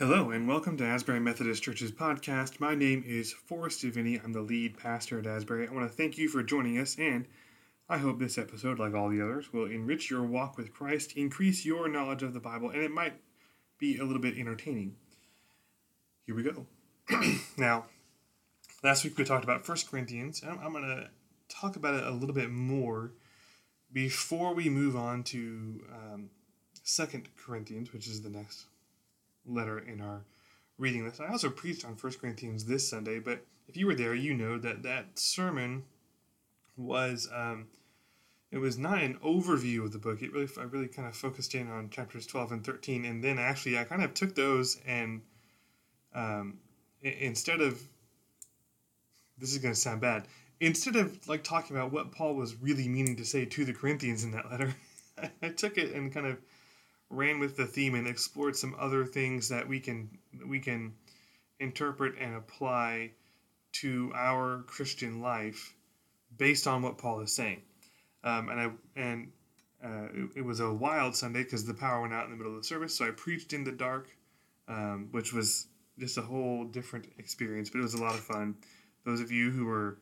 Hello, and welcome to Asbury Methodist Church's podcast. My name is Forrest Vinny. I'm the lead pastor at Asbury. I want to thank you for joining us, and I hope this episode, like all the others, will enrich your walk with Christ, increase your knowledge of the Bible, and it might be a little bit entertaining. Here we go. now, last week we talked about 1 Corinthians, and I'm going to talk about it a little bit more before we move on to um, 2 Corinthians, which is the next letter in our reading list. I also preached on 1 Corinthians this Sunday, but if you were there, you know that that sermon was um, it was not an overview of the book. It really I really kind of focused in on chapters 12 and 13, and then actually I kind of took those and um, instead of this is going to sound bad instead of like talking about what Paul was really meaning to say to the Corinthians in that letter, I took it and kind of ran with the theme and explored some other things that we can we can interpret and apply to our Christian life based on what Paul is saying. Um, and I and uh, it, it, was a wild Sunday because the power went out in the middle of the service, so I preached in the dark, um, which was just a whole different experience. But it was a lot of fun. Those of you who were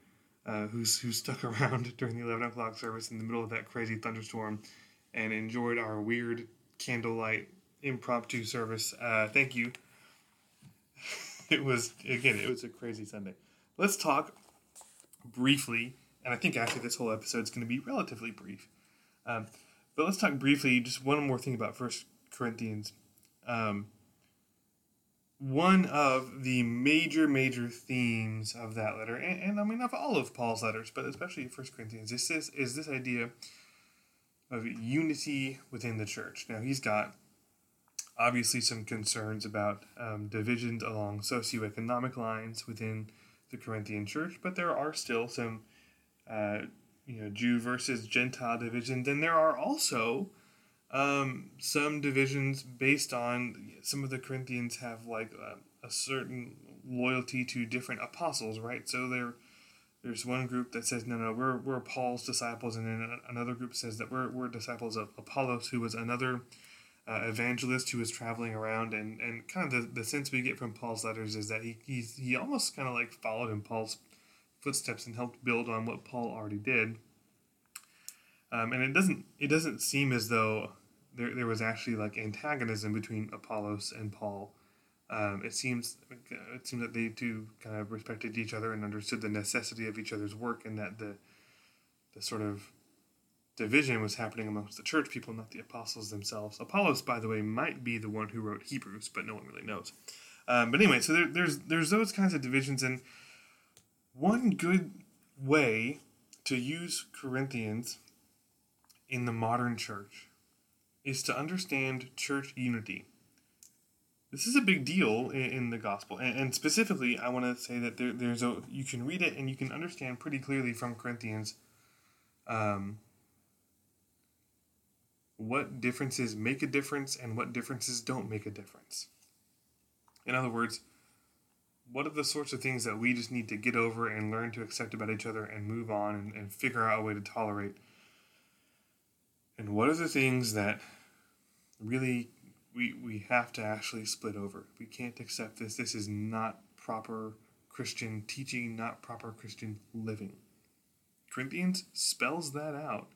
uh, who's who stuck around during the eleven o'clock service in the middle of that crazy thunderstorm and enjoyed our weird candlelight impromptu service. Uh, thank you. it was again, it was a crazy Sunday. Let's talk briefly, and I think actually this whole episode is going to be relatively brief. Um, but let's talk briefly, just one more thing about First Corinthians. Um, one of the major, major themes of that letter, and, and I mean of all of Paul's letters, but especially First Corinthians, is this is this idea of unity within the church. Now, he's got obviously some concerns about um, divisions along socioeconomic lines within the Corinthian church, but there are still some, uh, you know, Jew versus Gentile divisions, and there are also um, some divisions based on some of the Corinthians have like uh, a certain loyalty to different apostles, right? So they're there's one group that says no no we're, we're paul's disciples and then another group says that we're, we're disciples of apollos who was another uh, evangelist who was traveling around and, and kind of the, the sense we get from paul's letters is that he, he, he almost kind of like followed in paul's footsteps and helped build on what paul already did. Um, and it doesn't it doesn't seem as though there, there was actually like antagonism between apollos and paul um, it seems it seems that they two kind of respected each other and understood the necessity of each other's work, and that the the sort of division was happening amongst the church people, not the apostles themselves. Apollos, by the way, might be the one who wrote Hebrews, but no one really knows. Um, but anyway, so there, there's there's those kinds of divisions, and one good way to use Corinthians in the modern church is to understand church unity this is a big deal in, in the gospel, and, and, specifically, I want to say that there, there's a you can read it and you can understand pretty clearly from Corinthians. Um, what differences make a difference and what differences don't make a difference. In other words, what are the sorts of things that we just need to get over and learn to accept about each other and move on and, and figure out a way to tolerate? And what are the things that really we we have to actually split over. We can't accept this. This is not proper Christian teaching, not proper Christian living. Corinthians spells that out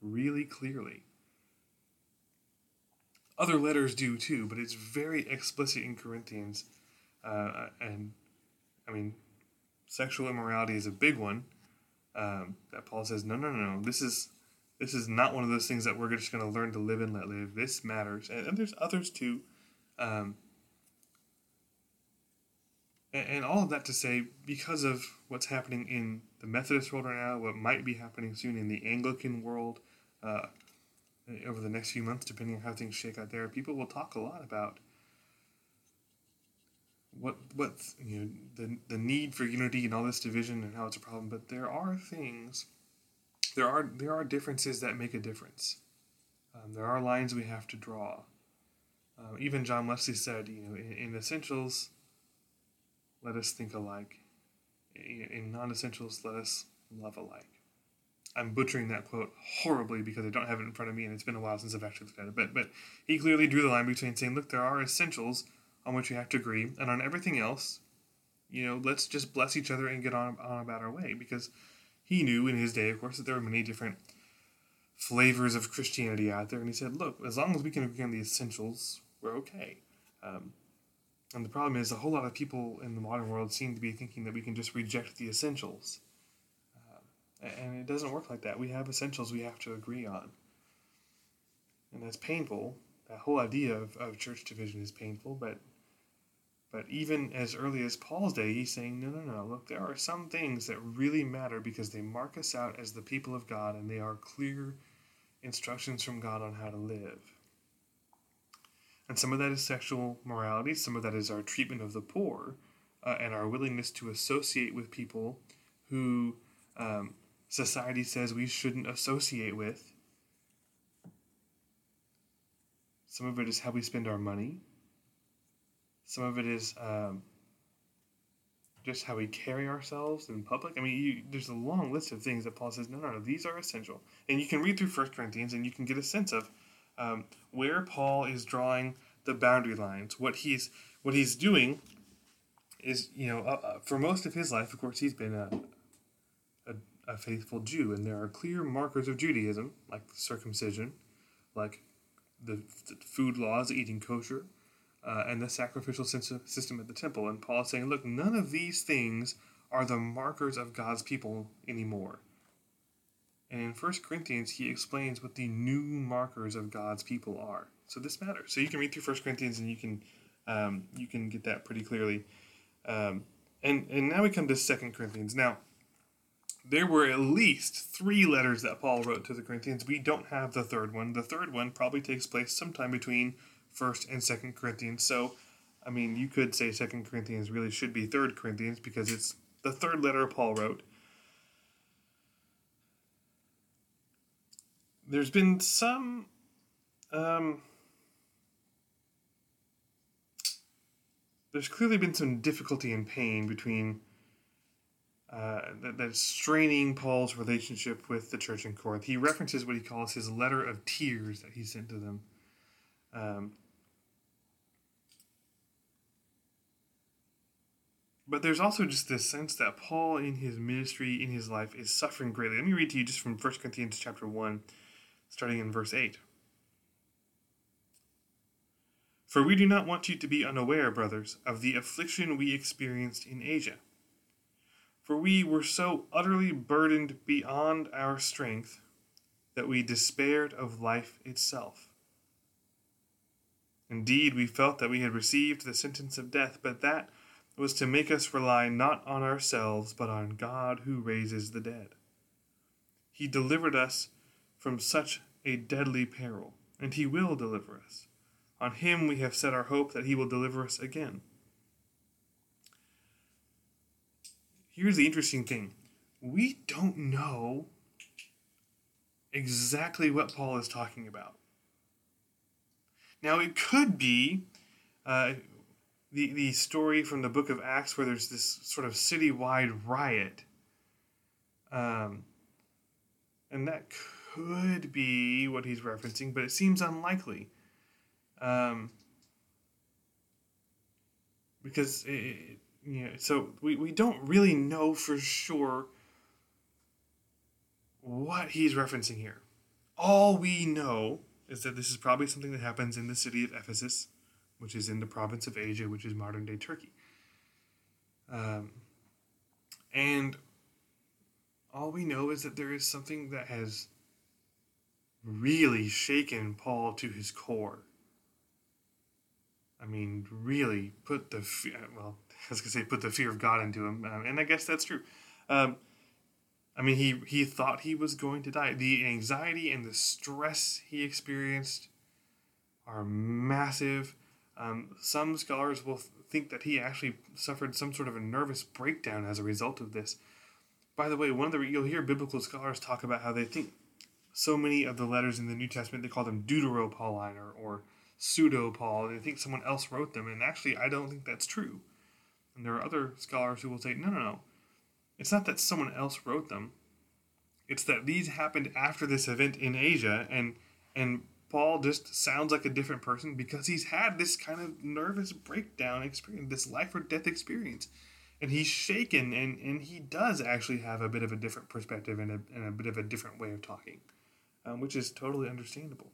really clearly. Other letters do too, but it's very explicit in Corinthians. Uh, and I mean, sexual immorality is a big one. Um, that Paul says, no, no, no, no. This is this is not one of those things that we're just going to learn to live and let live. This matters, and, and there's others too. Um, and, and, all of that to say, because of what's happening in the Methodist world right now, what might be happening soon in the Anglican world uh, over the next few months, depending on how things shake out there, people will talk a lot about what what you know the the need for unity and all this division and how it's a problem. But there are things there are there are differences that make a difference. Um, there are lines we have to draw. Uh, even John Wesley said, you know, in, in, essentials, let us think alike. In, in non-essentials, let us love alike. I'm butchering that quote horribly because I don't have it in front of me, and it's been a while since I've actually looked at it. But but he clearly drew the line between saying, look, there are essentials on which we have to agree, and on everything else, you know, let's just bless each other and get on, on about our way. Because he knew in his day, of course, that there were many different flavors of Christianity out there, and he said, look, as long as we can agree on the essentials, we're okay. Um, and the problem is, a whole lot of people in the modern world seem to be thinking that we can just reject the essentials. Uh, and it doesn't work like that. We have essentials we have to agree on. And that's painful. That whole idea of, of church division is painful, but but even as early as Paul's day, he's saying, no, no, no, look, there are some things that really matter because they mark us out as the people of God and they are clear instructions from God on how to live. And some of that is sexual morality, some of that is our treatment of the poor, uh, and our willingness to associate with people who um, society says we shouldn't associate with. Some of it is how we spend our money. Some of it is um, just how we carry ourselves in public. I mean, you, there's a long list of things that Paul says, no, no, no, these are essential. And you can read through First Corinthians and you can get a sense of um, where Paul is drawing the boundary lines. What he's what he's doing is, you know, uh, uh, for most of his life, of course, he's been a, a, a faithful Jew, and there are clear markers of Judaism, like circumcision, like the, the food laws, eating kosher, uh, and the sacrificial system at the temple. And Paul is saying, look, none of these things are the markers of God's people anymore. And in 1 Corinthians, he explains what the new markers of God's people are. So this matters. So you can read through 1 Corinthians and you can um, you can get that pretty clearly. Um, and and now we come to 2 Corinthians. Now, there were at least three letters that Paul wrote to the Corinthians. We don't have the third one. The third one probably takes place sometime between 1st and 2nd Corinthians. So, I mean, you could say 2nd Corinthians really should be 3rd Corinthians because it's the third letter Paul wrote. there's been some um, there's clearly been some difficulty and pain between uh, that, that's straining Paul's relationship with the church in Corinth. He references what he calls his letter of tears that he sent to them. Um, but there's also just this sense that Paul, in his ministry, in his life, is suffering greatly. Let me read to you just from 1 Corinthians chapter 1 starting in verse 8. For we do not want you to be unaware, brothers, of the affliction we experienced in Asia. For we were so utterly burdened beyond our strength that we despaired of life itself. Indeed, we felt that we had received the sentence of death, but that was to make us rely not on ourselves, but on God who raises the dead. He delivered us from such a deadly peril, and he will deliver us. On him we have set our hope that he will deliver us again. Here's the interesting thing we don't know exactly what Paul is talking about. Now, it could be uh, the, the story from the book of Acts where there's this sort of citywide riot. Um, and that could be what he's referencing, but it seems unlikely. Um, because it, you know, so we, we don't really know for sure what he's referencing here. All we know is that this is probably something that happens in the city of Ephesus, which is in the province of Asia, which is modern day Turkey. Um, and all we know is that there is something that has really shaken Paul to his core. I mean, really put the fear, well, I was gonna say put the fear of God into him, um, and I guess that's true. Um, I mean, he he thought he was going to die. The anxiety and the stress he experienced are massive. Um, some scholars will think that he actually suffered some sort of a nervous breakdown as a result of this. By the way, one of the you'll hear biblical scholars talk about how they think so many of the letters in the New Testament, they call them Deutero-Pauline or, or pseudo-Paul. They think someone else wrote them, and actually, I don't think that's true. And there are other scholars who will say, no, no, no. It's not that someone else wrote them. It's that these happened after this event in Asia, and and Paul just sounds like a different person because he's had this kind of nervous breakdown experience, this life or death experience. And he's shaken, and, and he does actually have a bit of a different perspective and a, and a bit of a different way of talking, um, which is totally understandable.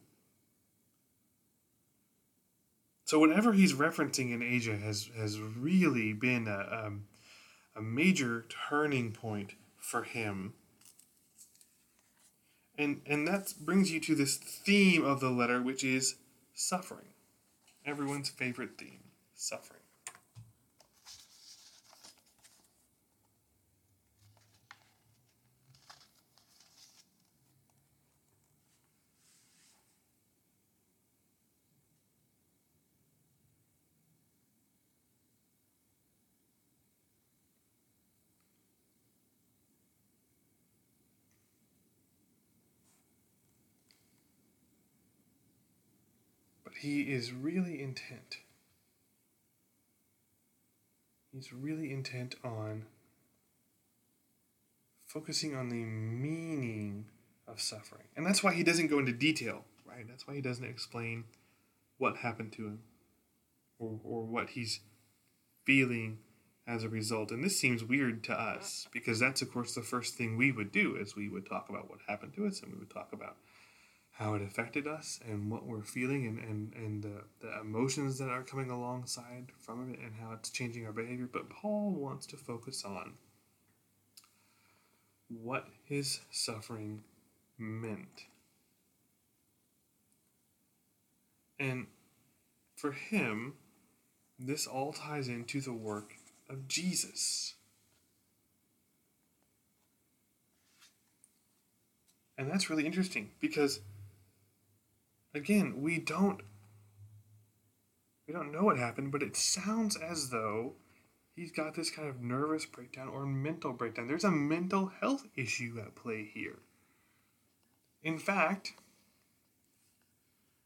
So, whatever he's referencing in Asia has, has really been a, um, a major turning point for him and and that brings you to this theme of the letter, which is suffering. Everyone's favorite theme, suffering. He is really intent. He's really intent on focusing on the meaning of suffering. And that's why he doesn't go into detail, right? That's why he doesn't explain what happened to him or, or what he's feeling as a result. And this seems weird to us because that's, of course, the first thing we would do is we would talk about what happened to us and we would talk about how it affected us and what we're feeling and, and, and the, the emotions that are coming alongside from it and how it's changing our behavior. But Paul wants to focus on what his suffering meant. And for him, this all ties into the work of Jesus. And that's really interesting because again, we don't we don't know what happened, but it sounds as though he's got this kind of nervous breakdown or mental breakdown. There's a mental health issue at play here. In fact,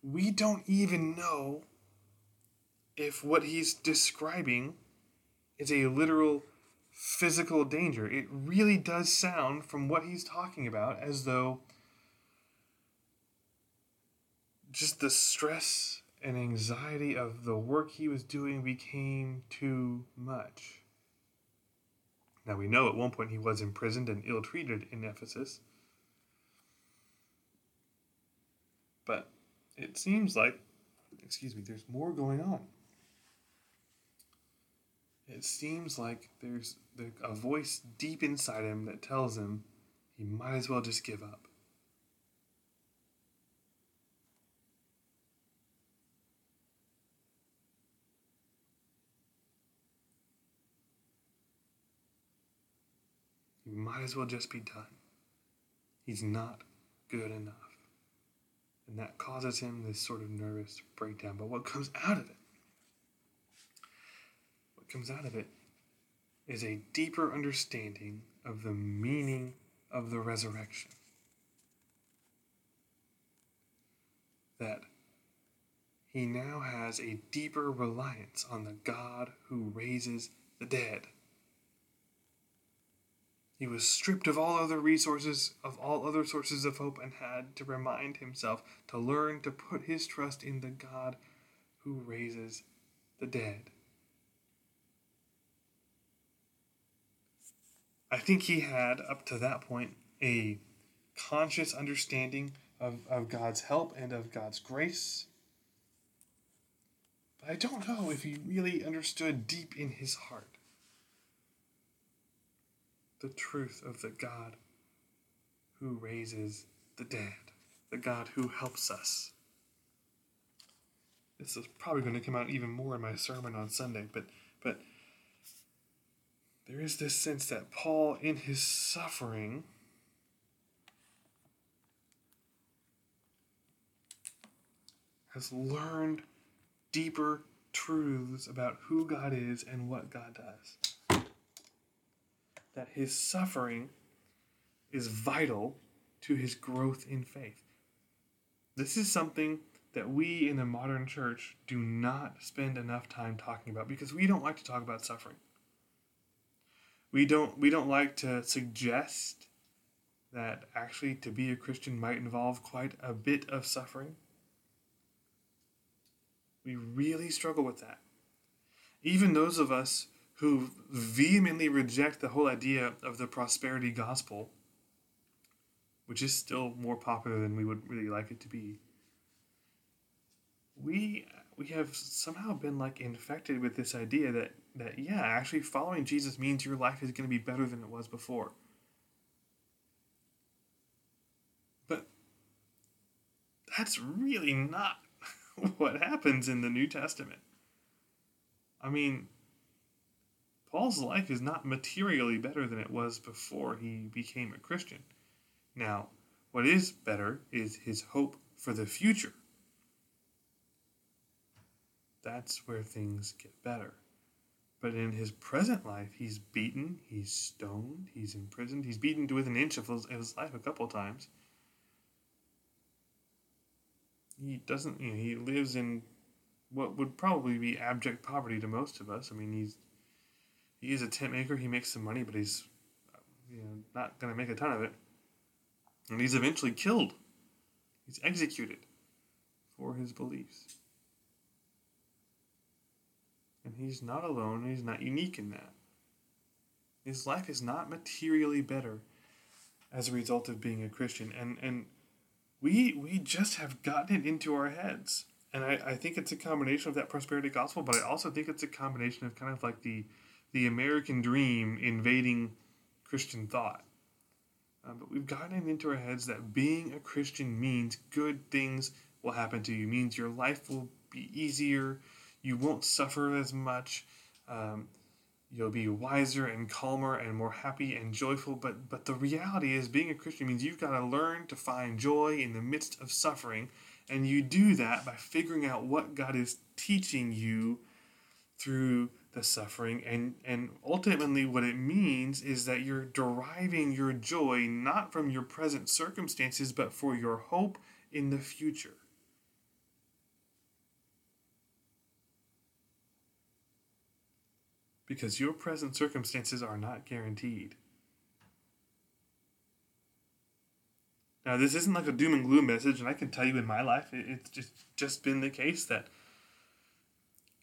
we don't even know if what he's describing is a literal physical danger. It really does sound, from what he's talking about, as though just the stress and anxiety of the work he was doing became too much. Now we know at one point he was imprisoned and ill treated in Ephesus. But it seems like, excuse me, there's more going on. It seems like there's a voice deep inside him that tells him he might as well just give up. Might as well just be done. He's not good enough. And that causes him this sort of nervous breakdown. But what comes out of it? What comes out of it is a deeper understanding of the meaning of the resurrection. That he now has a deeper reliance on the God who raises the dead. He was stripped of all other resources, of all other sources of hope, and had to remind himself to learn to put his trust in the God who raises the dead. I think he had, up to that point, a conscious understanding of, of God's help and of God's grace. But I don't know if he really understood deep in his heart the truth of the God who raises the dead, the God who helps us. This is probably going to come out even more in my sermon on Sunday, but but there is this sense that Paul in his suffering has learned deeper truths about who God is and what God does that his suffering is vital to his growth in faith. This is something that we in the modern church do not spend enough time talking about because we don't like to talk about suffering. We don't we don't like to suggest that actually to be a Christian might involve quite a bit of suffering. We really struggle with that. Even those of us who vehemently reject the whole idea of the prosperity gospel, which is still more popular than we would really like it to be, we we have somehow been like infected with this idea that that yeah, actually following Jesus means your life is going to be better than it was before. But that's really not what happens in the New Testament. I mean, Paul's life is not materially better than it was before he became a Christian. Now, what is better is his hope for the future. That's where things get better. But in his present life, he's beaten, he's stoned, he's imprisoned, he's beaten to within an inch of his, life a couple times. He doesn't, you know, he lives in what would probably be abject poverty to most of us. I mean, he's he is a tent maker. He makes some money, but he's you know not going to make a ton of it. And he's eventually killed. He's executed for his beliefs. And he's not alone. He's not unique in that. His life is not materially better as a result of being a Christian. And and we we just have gotten it into our heads. And I, I think it's a combination of that prosperity gospel, but I also think it's a combination of kind of like the the American dream invading Christian thought. Uh, but we've gotten into our heads that being a Christian means good things will happen to you, means your life will be easier, you won't suffer as much, um, you'll be wiser and calmer and more happy and joyful. But, but the reality is, being a Christian means you've got to learn to find joy in the midst of suffering. And you do that by figuring out what God is teaching you through the suffering and and ultimately what it means is that you're deriving your joy not from your present circumstances but for your hope in the future. Because your present circumstances are not guaranteed. Now this isn't like a doom and gloom message and i can tell you in my life it's just just been the case that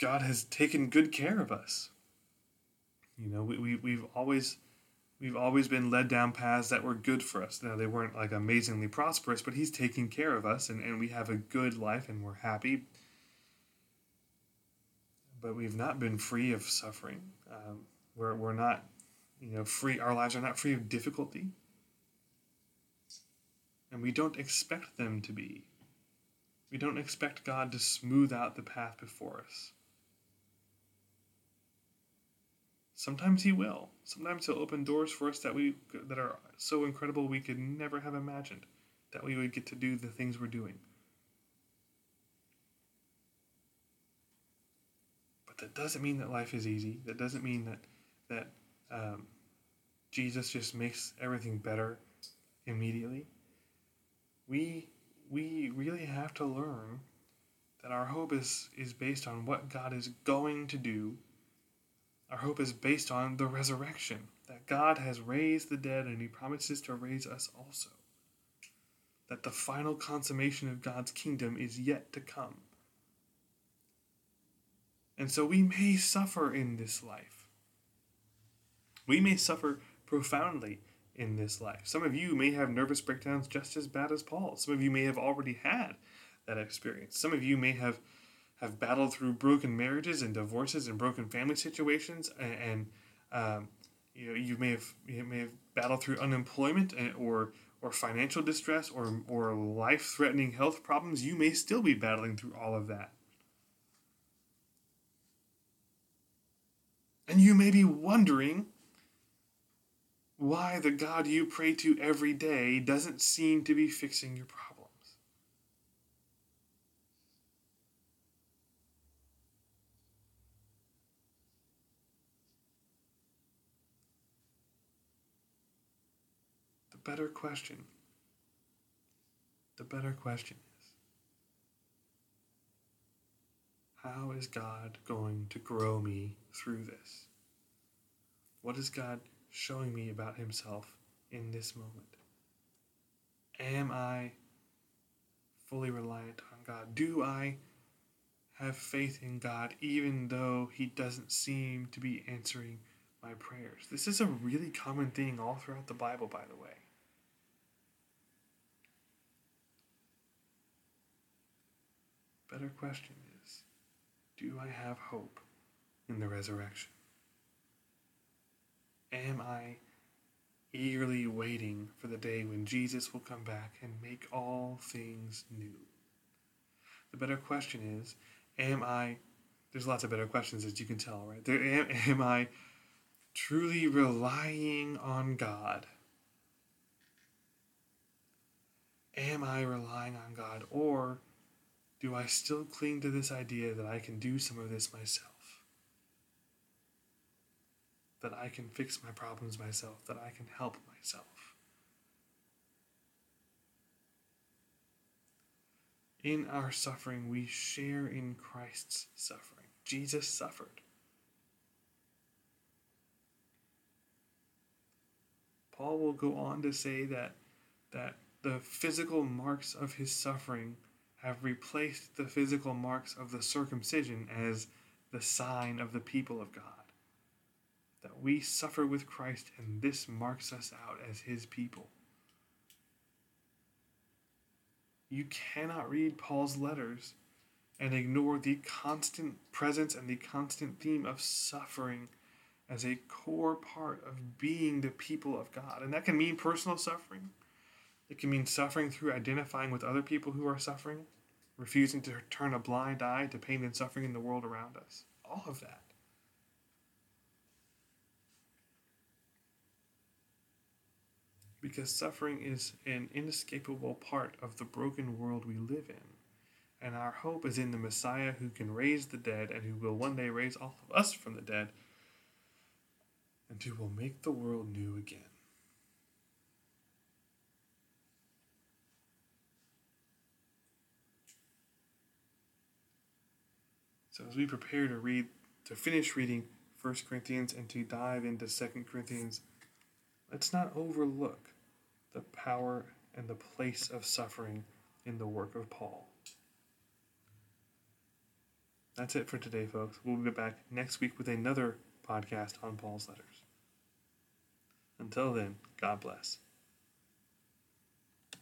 God has taken good care of us. You know, we, we, we've always we've always been led down paths that were good for us. Now they weren't like amazingly prosperous, but he's taking care of us and, and we have a good life and we're happy. But we've not been free of suffering. Um, we're, we're not, you know, free. Our lives are not free of difficulty. And we don't expect them to be. We don't expect God to smooth out the path before us. Sometimes he will. Sometimes he'll open doors for us that we that are so incredible we could never have imagined that we would get to do the things we're doing. But that doesn't mean that life is easy. That doesn't mean that that um, Jesus just makes everything better immediately. We we really have to learn that our hope is is based on what God is going to do our hope is based on the resurrection, that God has raised the dead and he promises to raise us also. That the final consummation of God's kingdom is yet to come. And so we may suffer in this life. We may suffer profoundly in this life. Some of you may have nervous breakdowns just as bad as Paul. Some of you may have already had that experience. Some of you may have have battled through broken marriages and divorces and broken family situations, and, and um, you know you may have you may have battled through unemployment and, or or financial distress or or life threatening health problems. You may still be battling through all of that. And you may be wondering why the God you pray to every day doesn't seem to be fixing your problem. Better question. The better question is how is God going to grow me through this? What is God showing me about Himself in this moment? Am I fully reliant on God? Do I have faith in God even though He doesn't seem to be answering my prayers. This is a really common thing all throughout the Bible, by the way. Better question is Do I have hope in the resurrection? Am I eagerly waiting for the day when Jesus will come back and make all things new? The better question is Am I, there's lots of better questions as you can tell, right? There, am, am I truly relying on God? Am I relying on God? Or do I still cling to this idea that I can do some of this myself? That I can fix my problems myself, that I can help myself? In our suffering, we share in Christ's suffering. Jesus suffered. Paul will go on to say that, that the physical marks of his suffering have replaced the physical marks of the circumcision as the sign of the people of God. That we suffer with Christ, and this marks us out as his people. You cannot read Paul's letters and ignore the constant presence and the constant theme of suffering as a core part of being the people of God. And that can mean personal suffering. It can mean suffering through identifying with other people who are suffering, refusing to turn a blind eye to pain and suffering in the world around us. All of that. because suffering is an inescapable part of the broken world we live in. And our hope is in the Messiah who can raise the dead and who will one day raise all of us from the dead and who will make the world new again. So as we prepare to read to finish reading 1 Corinthians and to dive into 2 Corinthians, let's not overlook the power and the place of suffering in the work of Paul. That's it for today, folks. We'll be back next week with another podcast on Paul's letters. Until then, God bless.